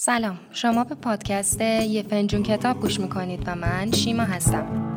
سلام. شما به پادکست یه فنجون کتاب گوش می‌کنید و من شیما هستم.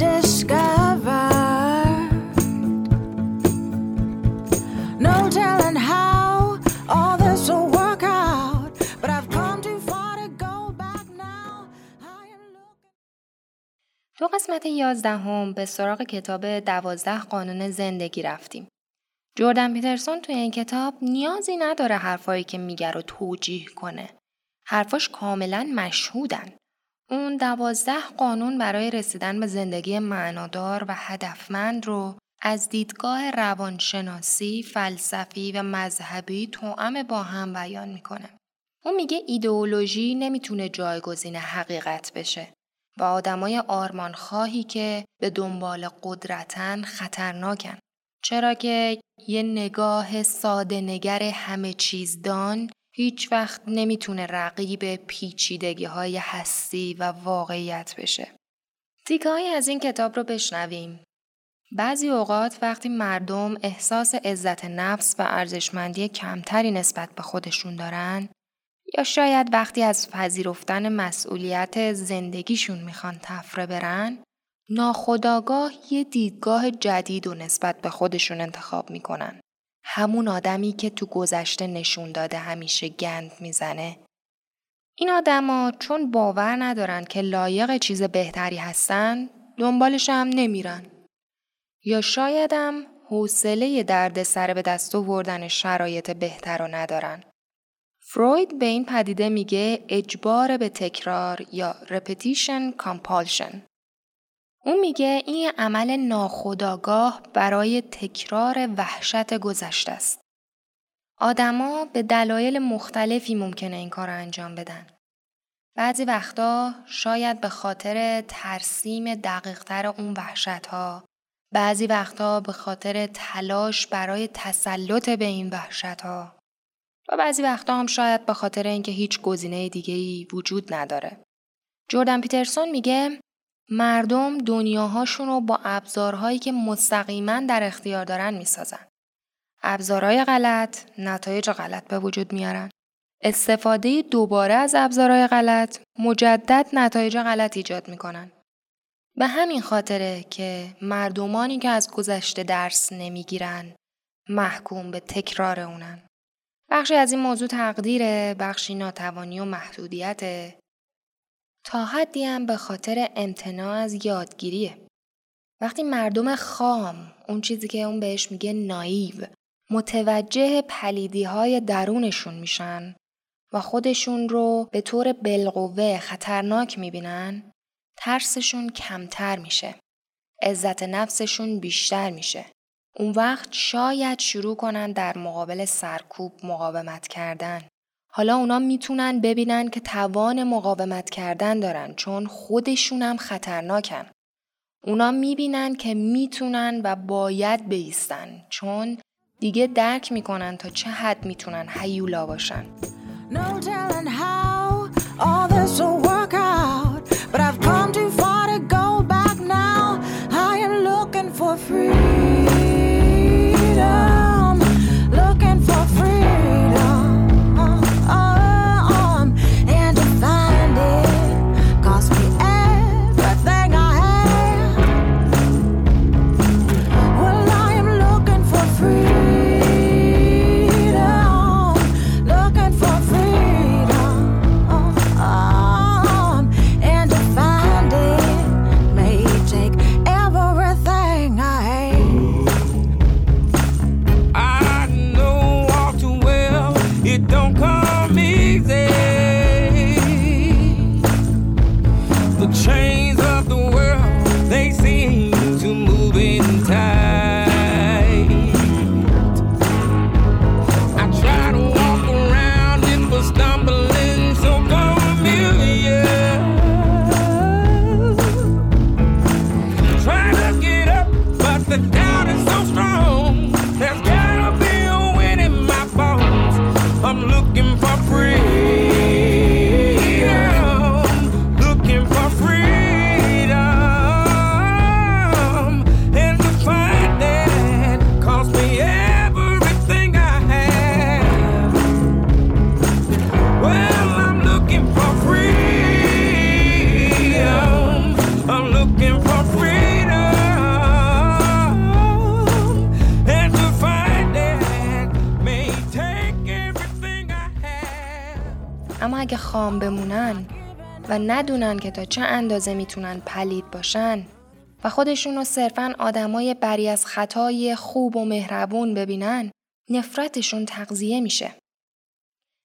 تو قسمت یازدهم به سراغ کتاب دوازده قانون زندگی رفتیم. جردن پیترسون توی این کتاب نیازی نداره حرفایی که میگه رو توجیه کنه. حرفاش کاملا مشهودن. اون دوازده قانون برای رسیدن به زندگی معنادار و هدفمند رو از دیدگاه روانشناسی، فلسفی و مذهبی توأم با هم بیان می‌کنه. اون میگه ایدئولوژی نمی‌تونه جایگزین حقیقت بشه. و آدمای آرمانخواهی که به دنبال قدرتن خطرناکن. چرا که یه نگاه ساده نگر همه چیز دان هیچ وقت نمی‌تونه رقیب پیچیدگی های هستی و واقعیت بشه. تیکه از این کتاب رو بشنویم. بعضی اوقات وقتی مردم احساس عزت نفس و ارزشمندی کمتری نسبت به خودشون دارن یا شاید وقتی از پذیرفتن مسئولیت زندگیشون می‌خوان تفره برن ناخداگاه یه دیدگاه جدید و نسبت به خودشون انتخاب می‌کنن. همون آدمی که تو گذشته نشون داده همیشه گند می‌زنه. این آدما چون باور ندارن که لایق چیز بهتری هستن دنبالش هم نمیرن. یا شایدم حوصله درد سر به دست آوردن شرایط بهتر رو ندارن. فروید به این پدیده میگه اجبار به تکرار یا repetition compulsion. اون میگه این عمل ناخودآگاه برای تکرار وحشت گذشته است. آدما به دلایل مختلفی ممکنه این کار رو انجام بدن. بعضی وقتا شاید به خاطر ترسیم دقیقتر اون وحشت ها بعضی وقتا به خاطر تلاش برای تسلط به این وحشت ها و بعضی وقتا هم شاید به خاطر اینکه هیچ گزینه دیگه ای وجود نداره. جردن پیترسون میگه مردم دنیاهاشون رو با ابزارهایی که مستقیما در اختیار دارن می‌سازن. ابزارهای غلط نتایج غلط به وجود میارن. استفاده دوباره از ابزارهای غلط مجدد نتایج غلط ایجاد می‌کنن. به همین خاطره که مردمانی که از گذشته درس نمی‌گیرن محکوم به تکرار اونن. بخشی از این موضوع تقدیره، بخشی ناتوانی و محدودیت تا حدی هم به خاطر امتناع از یادگیریه. وقتی مردم خام، اون چیزی که اون بهش میگه نایو، متوجه پلیدی های درونشون میشن و خودشون رو به طور بالقوه خطرناک می‌بینن، ترسشون کمتر میشه. عزت نفسشون بیشتر میشه. اون وقت شاید شروع کنن در مقابل سرکوب مقاومت کردن. حالا اونا می‌تونن ببینن که توان مقاومت کردن دارن چون خودشون هم خطرناکن. اونا می‌بینن که می‌تونن و باید بیستن چون دیگه درک می‌کنن تا چه حد می‌تونن حیولا باشن. اما اگه خام بمونن و ندونن که تا چه اندازه می‌تونن پلید باشن و خودشون رو صرفا آدمای بری از خطای خوب و مهربون ببینن نفرتشون تغذیه میشه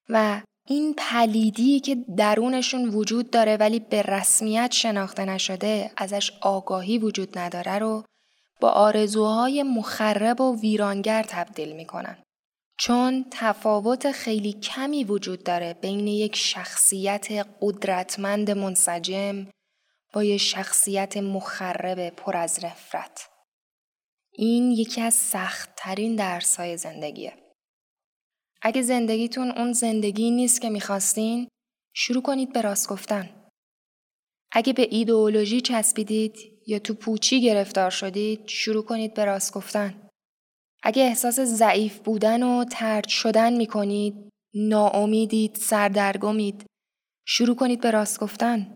و این پلیدی که درونشون وجود داره ولی به رسمیت شناخته نشده ازش آگاهی وجود نداره رو با آرزوهای مخرب و ویرانگر تبدیل می‌کنن. چون تفاوت خیلی کمی وجود داره بین یک شخصیت قدرتمند منسجم با یک شخصیت مخرب پر از نفرت. این یکی از سختترین درسهای زندگیه. اگه زندگیتون اون زندگی نیست که می‌خواستین، شروع کنید به راست گفتن. اگه به ایدئولوژی چسبیدید یا تو پوچی گرفتار شدید، شروع کنید به راست گفتن. اگه احساس ضعیف بودن و ترد شدن می‌کنید، ناامیدید، سردرگمید، شروع کنید به راست گفتن.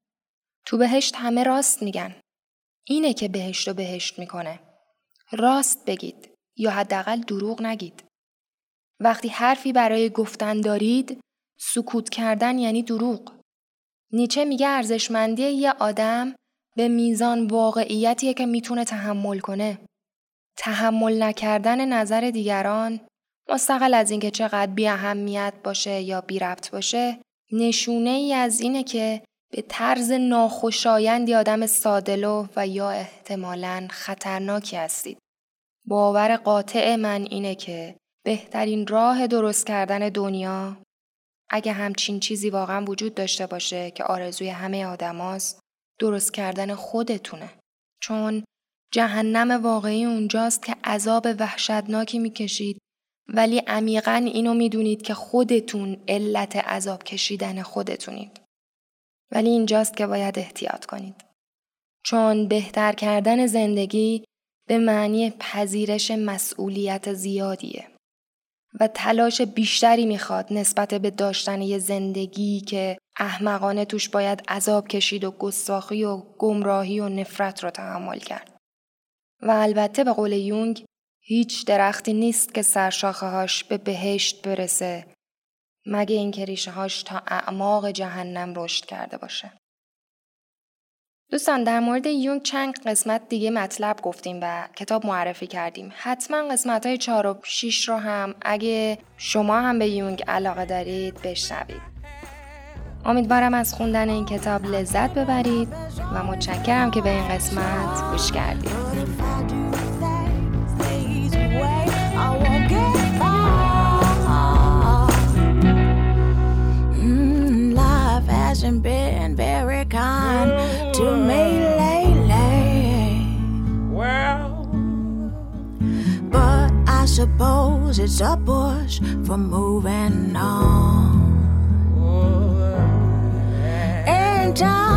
تو بهشت همه راست میگن. اینه که بهشت و بهشت می‌کنه. راست بگید یا حداقل دروغ نگید. وقتی حرفی برای گفتن دارید، سکوت کردن یعنی دروغ. نیچه میگه ارزشمندی یه آدم به میزان واقعیتیه که می‌تونه تحمل کنه. تحمل نکردن نظر دیگران مستقل از اینکه چقدر بی اهمیت باشه یا بی ربط باشه نشونه ای از اینه که به طرز ناخوشایندی آدم سادلو و یا احتمالا خطرناکی هستید. باور قاطع من اینه که بهترین راه درست کردن دنیا اگه همچین چیزی واقعا وجود داشته باشه که آرزوی همه آدماست درست کردن خودتونه. چون جهنم واقعی اونجاست که عذاب وحشتناکی می‌کشید ولی عمیقا اینو می‌دونید که خودتون علت عذاب کشیدن خودتونید. ولی اینجاست که باید احتیاط کنید. چون بهتر کردن زندگی به معنی پذیرش مسئولیت زیادیه و تلاش بیشتری می‌خواد نسبت به داشتن یه زندگی که احمقانه توش باید عذاب کشید و گستاخی و گمراهی و نفرت رو تحمل کرد. و البته به قول یونگ هیچ درختی نیست که سرشاخه هاش به بهشت برسه مگه اینکه ریشه هاش تا اعماق جهنم رشد کرده باشه. دوستان در مورد یونگ چند قسمت دیگه مطلب گفتیم و کتاب معرفی کردیم حتما قسمت های 4 و 6 رو هم اگه شما هم به یونگ علاقه دارید بشنوید امیدوارم از خوندن این کتاب لذت ببرید و متشکرم که به این قسمت گوش کردید. Suppose it's a push for moving on. In time, the sun's gonna shine on. star.